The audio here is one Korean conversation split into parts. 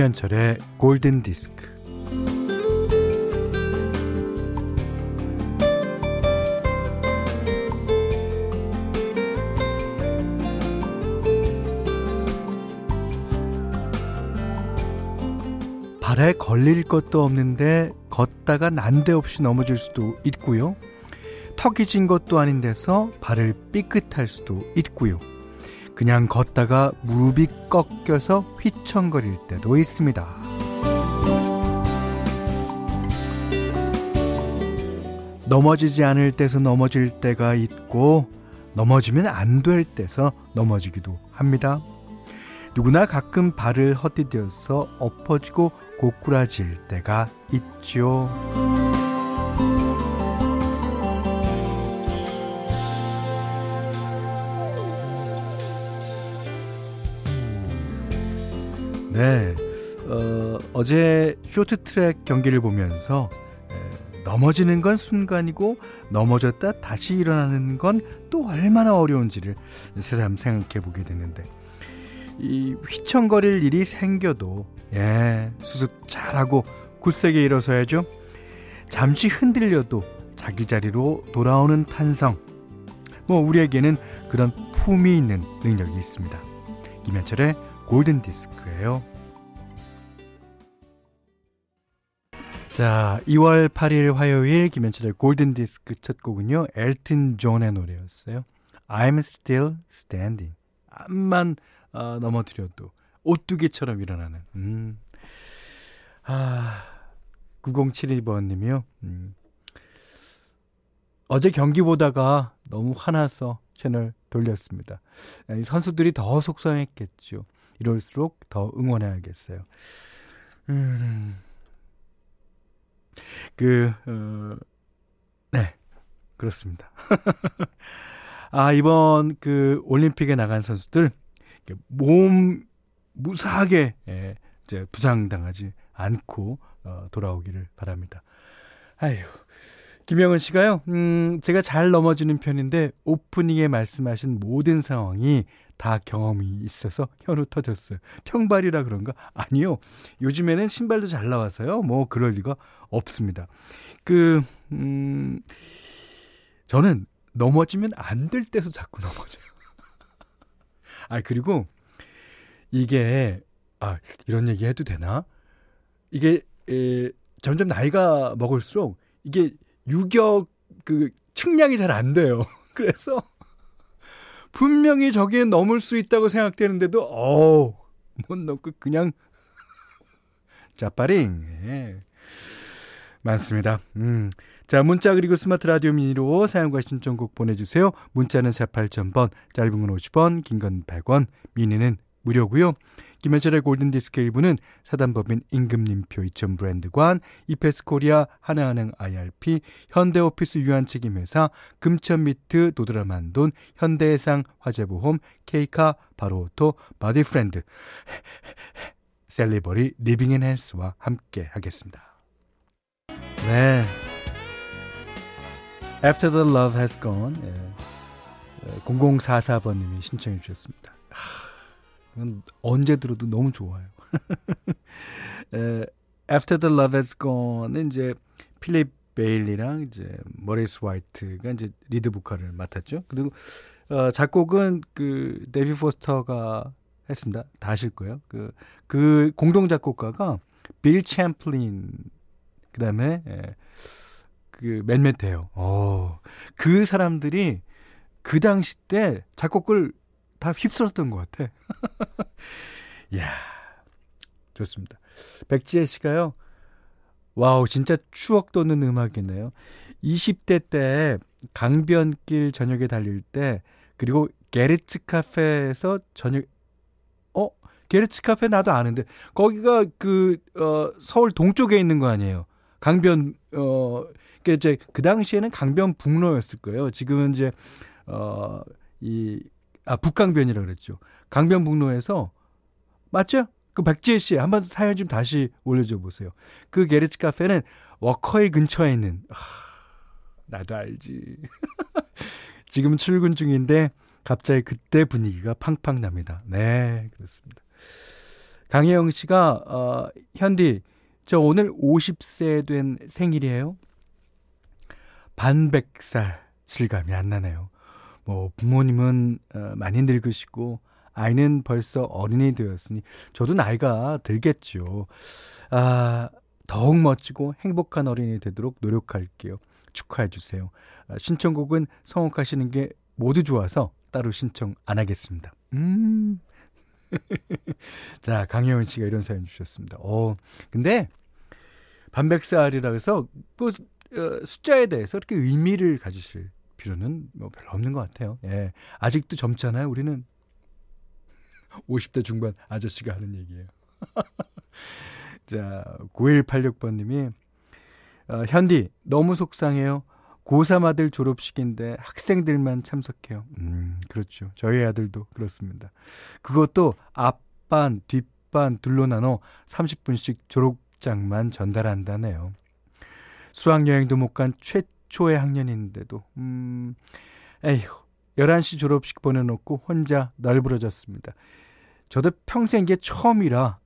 김현철의 골든 디스크. 발에 걸릴 것도 없는데 걷다가 난데없이 넘어질 수도 있고요. 턱이 진 것도 아닌 데서 발을 삐끗할 수도 있고요. 그냥 걷다가 무릎이 꺾여서 휘청거릴 때도 있습니다. 넘어지지 않을 때서 넘어질 때가 있고 넘어지면 안 될 때서 넘어지기도 합니다. 누구나 가끔 발을 헛디뎌서 엎어지고 고꾸라질 때가 있죠. 네. 어, 어제 쇼트트랙 경기를 보면서 에, 넘어지는 건 순간이고 넘어졌다 다시 일어나는 건 또 얼마나 어려운지를 새삼 생각해 보게 됐는데 이 휘청거릴 일이 생겨도 예, 수습 잘하고 굳세게 일어서야죠. 잠시 흔들려도 자기 자리로 돌아오는 탄성. 뭐 우리에게는 그런 품이 있는 능력이 있습니다. 김현철의 골든 디스크예요. 자, 2월 8일 화요일 김현철의 골든 디스크 첫 곡은요. 엘튼 존의 노래였어요. I'm still standing. 암만 어, 넘어뜨려도 오뚜기처럼 일어나는. 음. 아, 9072번 님이요. 음. 어제 경기 보다가 너무 화나서 채널 돌렸습니다. 선수들이 더 속상했겠죠. 이럴수록 더 응원해야겠어요. 음. 그, 어, 네. 그렇습니다. 아, 이번 그 올림픽에 나간 선수들, 몸 무사하게, 예, 이제 부상당하지 않고, 어, 돌아오기를 바랍니다. 아휴. 김영은 씨가요, 음, 제가 잘 넘어지는 편인데, 오프닝에 말씀하신 모든 상황이 다 경험이 있어서 현우 터졌어요. 평발이라 그런가? 아니요. 요즘에는 신발도 잘 나와서요. 뭐 그럴 리가 없습니다. 그, 음, 저는 넘어지면 안 될 때서 자꾸 넘어져요. 아, 그리고 이게, 아, 이런 얘기 해도 되나? 이게, 에, 점점 나이가 먹을수록 이게 유격 그 측량이 잘 안 돼요. 그래서 분명히 저기에 넘을 수 있다고 생각되는데도 어우 못 넘고 그냥 짜파링 예. 많습니다. 음. 자, 문자 그리고 스마트 라디오 미니로 사용과 신청곡 보내주세요. 문자는 48,000번, 짧은 건 50원, 긴 건 100원, 미니는 무료고요. 김현철의 골든디스크 1부는 사단법인 임금님표 2000 브랜드관, 이페스 코리아, 하나은행 IRP, 현대오피스 유한책임회사, 금천미트 노드라만돈, 현대해상 화재보험, 케이카, 바로오토, 바디프렌드, 셀리버리 리빙앤 헬스와 함께 하겠습니다. 네. After the love has gone. 예. 0044번님이 신청해 주셨습니다. 언제 들어도 너무 좋아요. 에, After the Love Has Gone은 이제 필립 베일리랑 이제 머리스 화이트가 이제 리드 보컬을 맡았죠. 그리고 어, 작곡은 그 데빗 포스터가 했습니다. 다 아실 거예요. 그, 그 공동 작곡가가 빌 챔플린 그다음에 예, 그 맨메테요. 어. 그 사람들이 그 당시 때 작곡을 다 휩쓸었던 것 같아. 이야, 좋습니다. 백지혜 씨가요, 와우, 진짜 추억 돋는 음악이네요. 20대 때 강변길 저녁에 달릴 때, 그리고 게르츠 카페에서 저녁, 어? 게르츠 카페 나도 아는데, 거기가 그, 어, 서울 동쪽에 있는 거 아니에요. 강변, 어, 그 이제 그 당시에는 강변 북로였을 거예요. 지금은 이제, 어, 이, 아, 북강변이라 그랬죠. 강변북로에서 맞죠? 그 백지혜 씨 한번 사연 좀 다시 올려줘 보세요. 그 게르츠 카페는 워커힐 근처에 있는 아, 나도 알지. 지금 출근 중인데 갑자기 그때 분위기가 팡팡 납니다. 네, 그렇습니다. 강혜영 씨가 어, 현디 저 오늘 50세 된 생일이에요. 반백살 실감이 안 나네요. 뭐 부모님은 어, 많이 늙으시고 아이는 벌써 어린이 되었으니 저도 나이가 들겠죠. 아, 더욱 멋지고 행복한 어린이 되도록 노력할게요. 축하해 주세요. 아, 신청곡은 성혹하시는 게 모두 좋아서 따로 신청 안 하겠습니다. 음. 자, 강혜원 씨가 이런 사연 주셨습니다. 어, 근데 반백살이라 해서 뭐 어, 숫자에 대해서 이렇게 의미를 가지실 필요는 뭐 별로 없는 것 같아요. 예. 아직도 젊잖아요. 우리는 50대 중반 아저씨가 하는 얘기예요. 자, 9186번님이 어, 현디 너무 속상해요. 고3 아들 졸업식인데 학생들만 참석해요. 음, 그렇죠. 저희 아들도 그렇습니다. 그것도 앞반, 뒷반 둘로 나눠 30분씩 졸업장만 전달한다네요. 수학여행도 못 간 최 초의 학년인데도, 음, 에휴, 11시 졸업식 보내놓고 혼자 널브러졌습니다. 저도 평생 이게 처음이라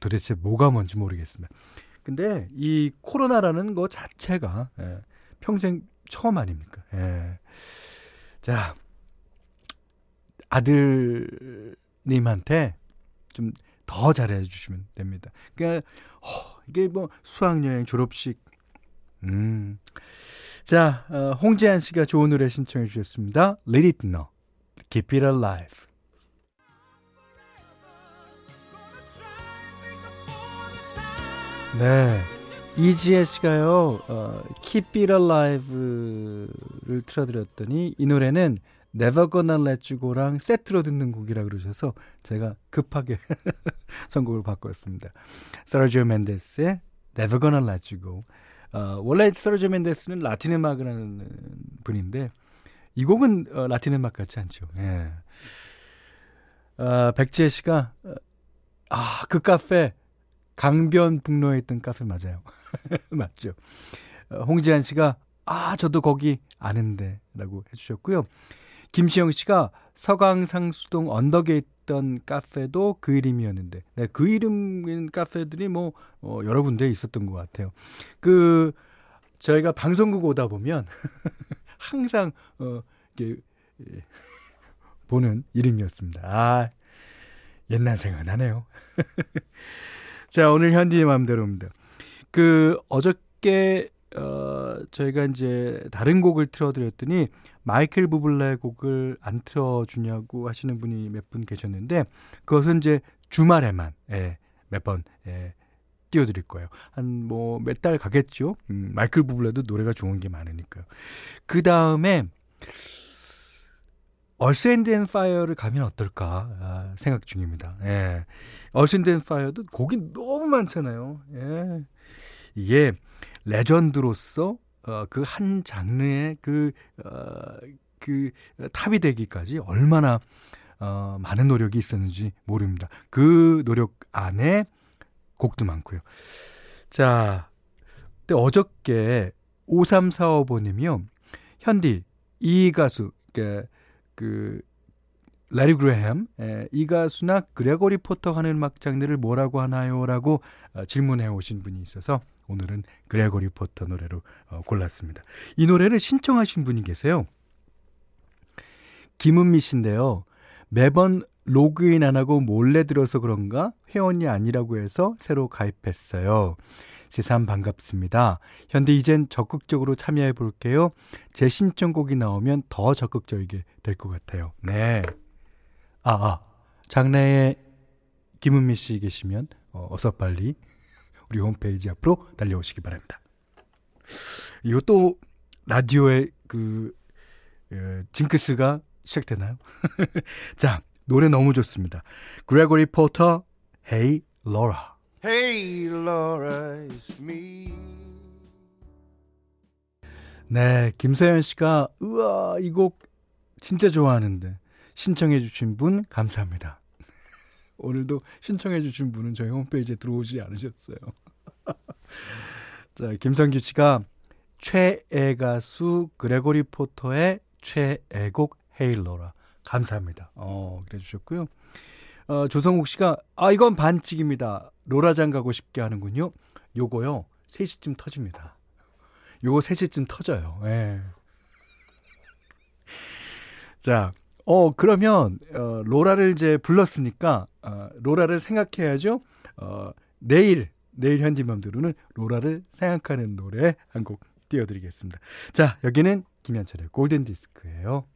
도대체 뭐가 뭔지 모르겠습니다. 근데 이 코로나라는 거 자체가 예, 평생 처음 아닙니까? 예. 자, 아들님한테 좀 더 잘해 주시면 됩니다. 그러니까 어, 이게 뭐 수학여행 졸업식 음. 자, 어, 홍재한 씨가 좋은 노래 신청해 주셨습니다. Let it know. Keep it alive. 네. 이지혜 씨가요, 어, Keep It Alive를 틀어드렸더니 이 노래는 Never Gonna Let You Go랑 세트로 듣는 곡이라 그러셔서 제가 급하게 선곡을 바꿨습니다. 서르지오 멘데스의 Never Gonna Let You Go. 어, 원래 서르지오 멘데스는 라틴 음악을 하는 분인데 이 곡은 어, 라틴 음악 같지 않죠. 예. 어, 백지혜 씨가 어, 아, 그 카페 강변북로에 있던 카페 맞아요. 맞죠. 어, 홍지한 씨가 아 저도 거기 아는데라고 해주셨고요. 김시영 씨가 서강상수동 언덕에 있던 카페도 그 이름이었는데 네, 그 이름인 카페들이 뭐 어, 여러 군데 있었던 것 같아요. 그 저희가 방송국 오다 보면 항상 어, 이게 예, 보는 이름이었습니다. 아 옛날 생각나네요. 자, 오늘 현디의 마음대로입니다. 그 어저께 어 저희가 이제 다른 곡을 틀어드렸더니 마이클 부블레 곡을 안 틀어주냐고 하시는 분이 몇 분 계셨는데 그것은 이제 주말에만 예, 몇번 예, 띄워드릴 거예요. 한 뭐 몇 달 가겠죠. 음, 마이클 부블레도 노래가 좋은 게 많으니까요. 그 다음에 얼스 윈드 앤 파이어를 가면 어떨까 아, 생각 중입니다. 예. 얼스 윈드 앤 파이어도 곡이 너무 많잖아요. 예. 이게 레전드로서 어, 그 한 장르의 그, 어, 그 탑이 되기까지 얼마나 어, 많은 노력이 있었는지 모릅니다. 그 노력 안에 곡도 많고요. 자, 근데 어저께 5345번님이요. 현디, 이 가수, 그러니까 그 라리 그레햄 에, 이 가수나 그레고리 포터 하는 음악 장르를 뭐라고 하나요라고 어, 질문해 오신 분이 있어서 오늘은 그레고리 포터 노래로 어, 골랐습니다. 이 노래를 신청하신 분이 계세요. 김은미 씨인데요. 매번 로그인 안 하고 몰래 들어서 그런가 회원이 아니라고 해서 새로 가입했어요. 지삼 반갑습니다. 현대 이젠 적극적으로 참여해 볼게요. 제 신청곡이 나오면 더 적극적이게 될 것 같아요. 네. 아, 아. 장래에 김은미 씨 계시면 어, 어서 빨리 우리 홈페이지 앞으로 달려오시기 바랍니다. 이것도 라디오의 그 에, 징크스가 시작되나요? 자, 노래 너무 좋습니다. 그레고리 포터, Hey Laura. Hey Laura, it's me. 네, 김서연 씨가 우와 이 곡 진짜 좋아하는데 신청해 주신 분 감사합니다. 오늘도 신청해 주신 분은 저희 홈페이지에 들어오지 않으셨어요. 자, 김성규 씨가 최애 가수 그레고리 포터의 최애곡 헤일러라 감사합니다. 어, 그래 주셨고요. 어, 조성욱 씨가 아 이건 반칙입니다. 로라장 가고 싶게 하는군요. 요거요 3시쯤 터집니다. 요거 3시쯤 터져요. 예. 자, 어 그러면 어, 로라를 이제 불렀으니까 어, 로라를 생각해야죠. 어, 내일 내일 현지맘대로는 로라를 생각하는 노래 한 곡 띄워드리겠습니다. 자, 여기는 김현철의 골든 디스크예요.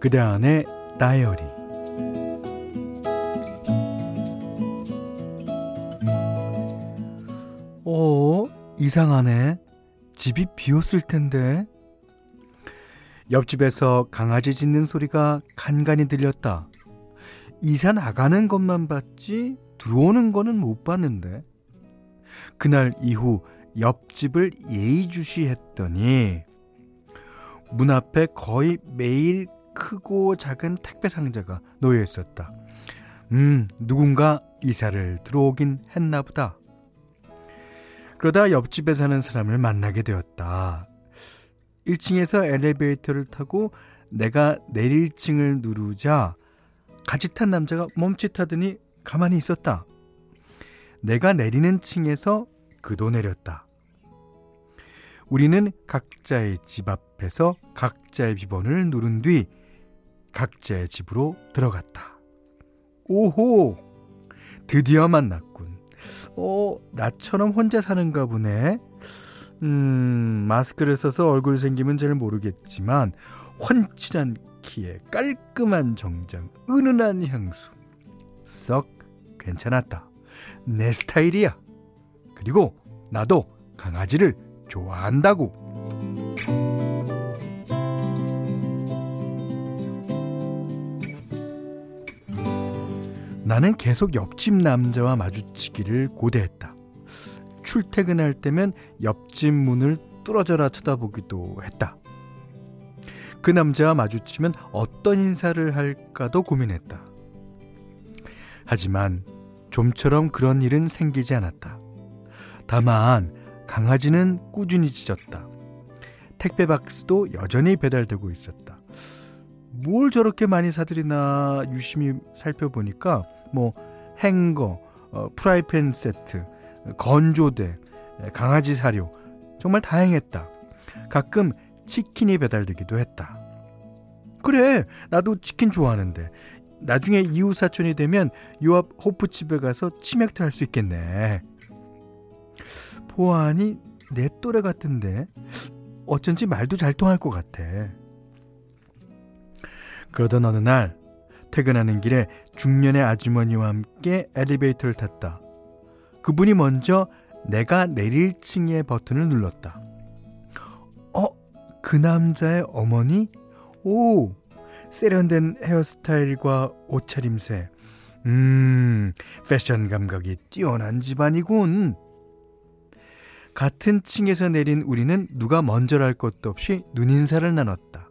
그대 안의 다이어리 이상하네. 집이 비었을 텐데. 옆집에서 강아지 짖는 소리가 간간히 들렸다. 이사 나가는 것만 봤지 들어오는 거는 못 봤는데. 그날 이후 옆집을 예의주시했더니 문 앞에 거의 매일 크고 작은 택배 상자가 놓여 있었다. 음, 누군가 이사를 들어오긴 했나 보다. 그러다 옆집에 사는 사람을 만나게 되었다. 1층에서 엘리베이터를 타고 내가 내릴 층을 누르자 같이 탄 남자가 멈칫하더니 가만히 있었다. 내가 내리는 층에서 그도 내렸다. 우리는 각자의 집 앞에서 각자의 비번을 누른 뒤 각자의 집으로 들어갔다. 오호! 드디어 만났군. 어, 나처럼 혼자 사는가 보네. 음, 마스크를 써서 얼굴 생김은 잘 모르겠지만, 훤칠한 키에 깔끔한 정장, 은은한 향수. 썩 괜찮았다. 내 스타일이야. 그리고 나도 강아지를 좋아한다고. 나는 계속 옆집 남자와 마주치기를 고대했다. 출퇴근할 때면 옆집 문을 뚫어져라 쳐다보기도 했다. 그 남자와 마주치면 어떤 인사를 할까도 고민했다. 하지만 좀처럼 그런 일은 생기지 않았다. 다만 강아지는 꾸준히 짖었다. 택배 박스도 여전히 배달되고 있었다. 뭘 저렇게 많이 사들이나 유심히 살펴보니까 뭐 행거, 어, 프라이팬 세트, 건조대, 강아지 사료 정말 다행했다. 가끔 치킨이 배달되기도 했다. 그래, 나도 치킨 좋아하는데 나중에 이웃 사촌이 되면 요 앞 호프집에 가서 치맥도 할 수 있겠네. 보아하니 내 또래 같은데 어쩐지 말도 잘 통할 것 같아. 그러던 어느 날 퇴근하는 길에 중년의 아주머니와 함께 엘리베이터를 탔다. 그분이 먼저 내가 내릴 층의 버튼을 눌렀다. 어? 그 남자의 어머니? 오! 세련된 헤어스타일과 옷차림새. 음, 패션 감각이 뛰어난 집안이군. 같은 층에서 내린 우리는 누가 먼저랄 것도 없이 눈인사를 나눴다.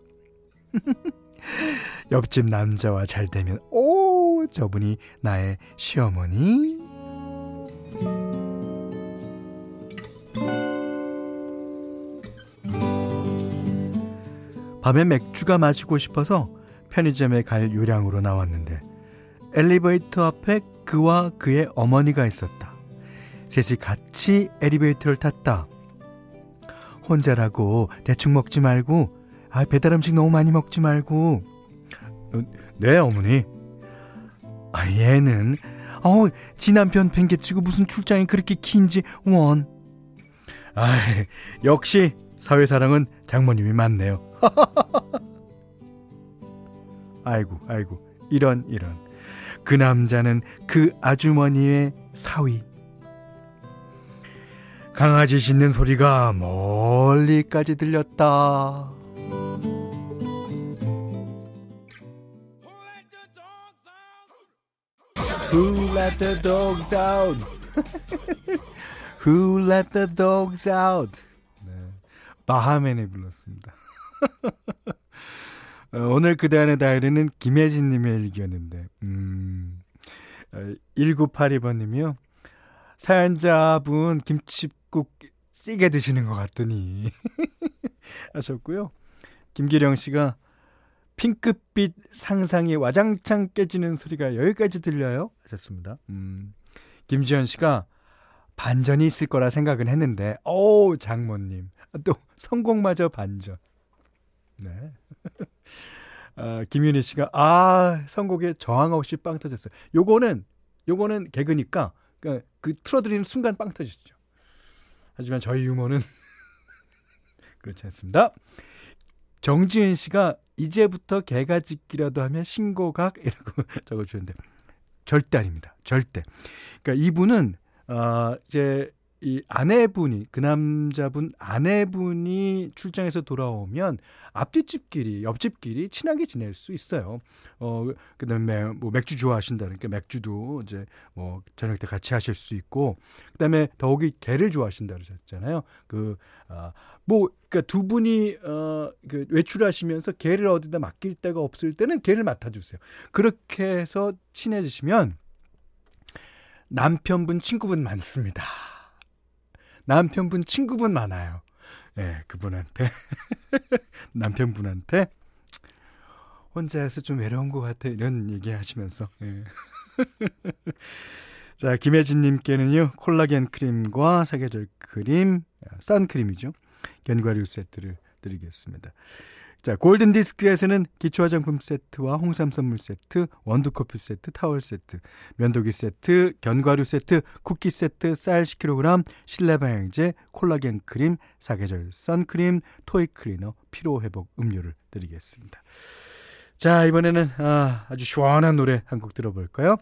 옆집 남자와 잘 되면 오 저분이 나의 시어머니 밤에 맥주가 마시고 싶어서 편의점에 갈 요량으로 나왔는데 엘리베이터 앞에 그와 그의 어머니가 있었다. 셋이 같이 엘리베이터를 탔다. 혼자라고 대충 먹지 말고 아 배달 음식 너무 많이 먹지 말고 네, 어머니. 아, 얘는, 어, 지 남편 팽개치고 무슨 출장이 그렇게 긴지, 원. 아, 역시 사회사랑은 장모님이 맞네요. 아이고, 아이고, 이런, 이런. 그 남자는 그 아주머니의 사위. 강아지 짖는 소리가 멀리까지 들렸다. Who let the dogs out? Who let the dogs out? 네. 바하맨이 불렀습니다. 어, 오늘 그대 안의 다이리는 김혜진님의 일기였는데, 음, 1982번님이요. 어, 사연자분 김치국 세게 드시는 것 같더니 하셨고요. 김기령 씨가 핑크빛 상상이 와장창 깨지는 소리가 여기까지 들려요? 하셨습니다. 음. 김지현 씨가 반전이 있을 거라 생각은 했는데, 오, 장모님. 또 성공마저 반전. 네. 아, 김윤희 씨가 아 선곡에 저항 없이 빵 터졌어요. 요거는 요거는 개그니까 그러니까 그 틀어드리는 순간 빵 터지죠. 하지만 저희 유머는 그렇지 않습니다. 정지은 씨가 이제부터 개가 짖기라도 하면 신고각 이라고 적어주는데 절대 아닙니다. 절대. 그러니까 이분은 어, 이제 이 아내분이 그 남자분 아내분이 출장해서 돌아오면 앞뒷집끼리 옆집끼리 친하게 지낼 수 있어요. 어 그다음에 뭐 맥주 좋아하신다 그러니까 맥주도 이제 뭐 저녁 때 같이 하실 수 있고 그다음에 더욱이 개를 좋아하신다 그러셨잖아요. 그 아, 뭐 그러니까 두 분이 어그 외출하시면서 개를 어디다 맡길 데가 없을 때는 개를 맡아 주세요. 그렇게 해서 친해지시면 남편분 친구분 많습니다. 남편분 친구분 많아요. 예, 네, 그분한테 남편분한테 혼자 해서 좀 외로운 것 같아 이런 얘기 하시면서 예. 자 김혜진님께는요 콜라겐 크림과 사계절 크림 선크림이죠 견과류 세트를 드리겠습니다. 자, 골든 디스크에서는 기초 화장품 세트와 홍삼 선물 세트, 원두 커피 세트, 타월 세트, 면도기 세트, 견과류 세트, 쿠키 세트, 쌀 10kg, 실내 방향제, 콜라겐 크림, 사계절 선크림, 토이 클리너, 피로 회복 음료를 드리겠습니다. 자, 이번에는 아, 아주 시원한 노래 한 곡 들어볼까요?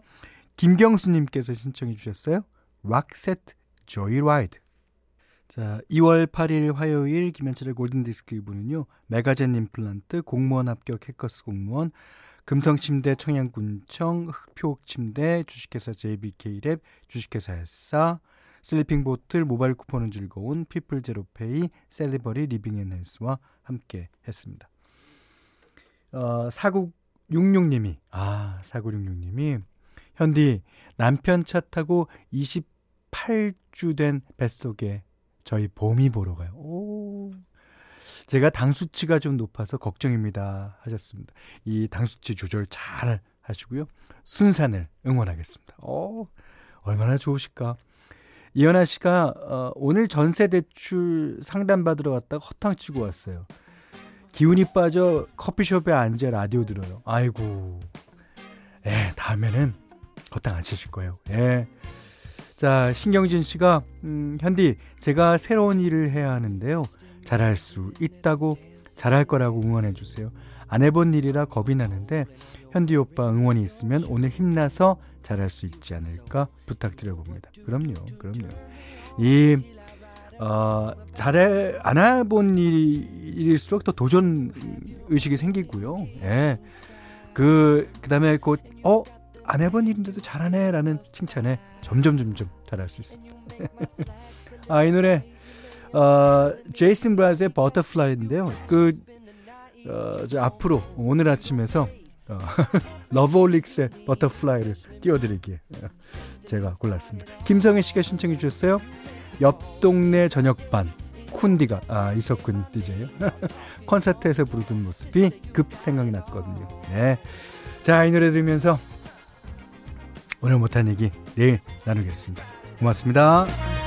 김경수 님께서 신청해 주셨어요. 락셋 Joyride. 자, 2월 8일 화요일 김현철의 골든디스크 2부는요. 메가젠 임플란트, 공무원 합격 해커스 공무원, 금성침대 청양군청, 흑표침대, 주식회사 JBK랩, 주식회사 햇사, 슬리핑 보틀, 모바일 쿠폰은 즐거운 피플 제로페이, 셀리버리 리빙 앤 헬스와 함께 했습니다. 어, 4966님이, 아, 4966님이, 현디, 남편 차 타고 28주 된 뱃속에 저희 봄이 보러 가요. 오. 제가 당 수치가 좀 높아서 걱정입니다. 하셨습니다. 이 당 수치 조절 잘 하시고요. 순산을 응원하겠습니다. 어, 얼마나 좋으실까. 이현아 씨가 어, 오늘 전세 대출 상담 받으러 갔다가 허탕 치고 왔어요. 기운이 빠져 커피숍에 앉아 라디오 들어요. 아이고. 예, 다음에는 허탕 안 치실 거예요. 예. 자, 신경진 씨가, 음, 현디, 제가 새로운 일을 해야 하는데요. 잘할 수 있다고, 잘할 거라고 응원해 주세요. 안 해본 일이라 겁이 나는데, 현디 오빠 응원이 있으면 오늘 힘나서 잘할 수 있지 않을까 부탁드려 봅니다. 그럼요, 그럼요. 이, 어, 잘해, 안 해본 일일수록 더 도전 의식이 생기고요. 예. 그, 그 다음에 곧, 어, 안 해본 일인데도 잘하네라는 칭찬에 점점 점점 잘할 수 있습니다. 아, 이 노래 어, 제이슨 므라즈의 Butterfly인데요. 그 어, 저 앞으로 오늘 아침에서 어, 러브홀릭스의 Butterfly를 띄워드리기에 제가 골랐습니다. 김성희 씨가 신청해 주셨어요. 옆 동네 저녁반 쿤디가 아 이석훈 DJ요. 콘서트에서 부르던 모습이 급 생각이 났거든요. 네. 자, 이 노래 들으면서 오늘 못한 얘기 내일 나누겠습니다. 고맙습니다.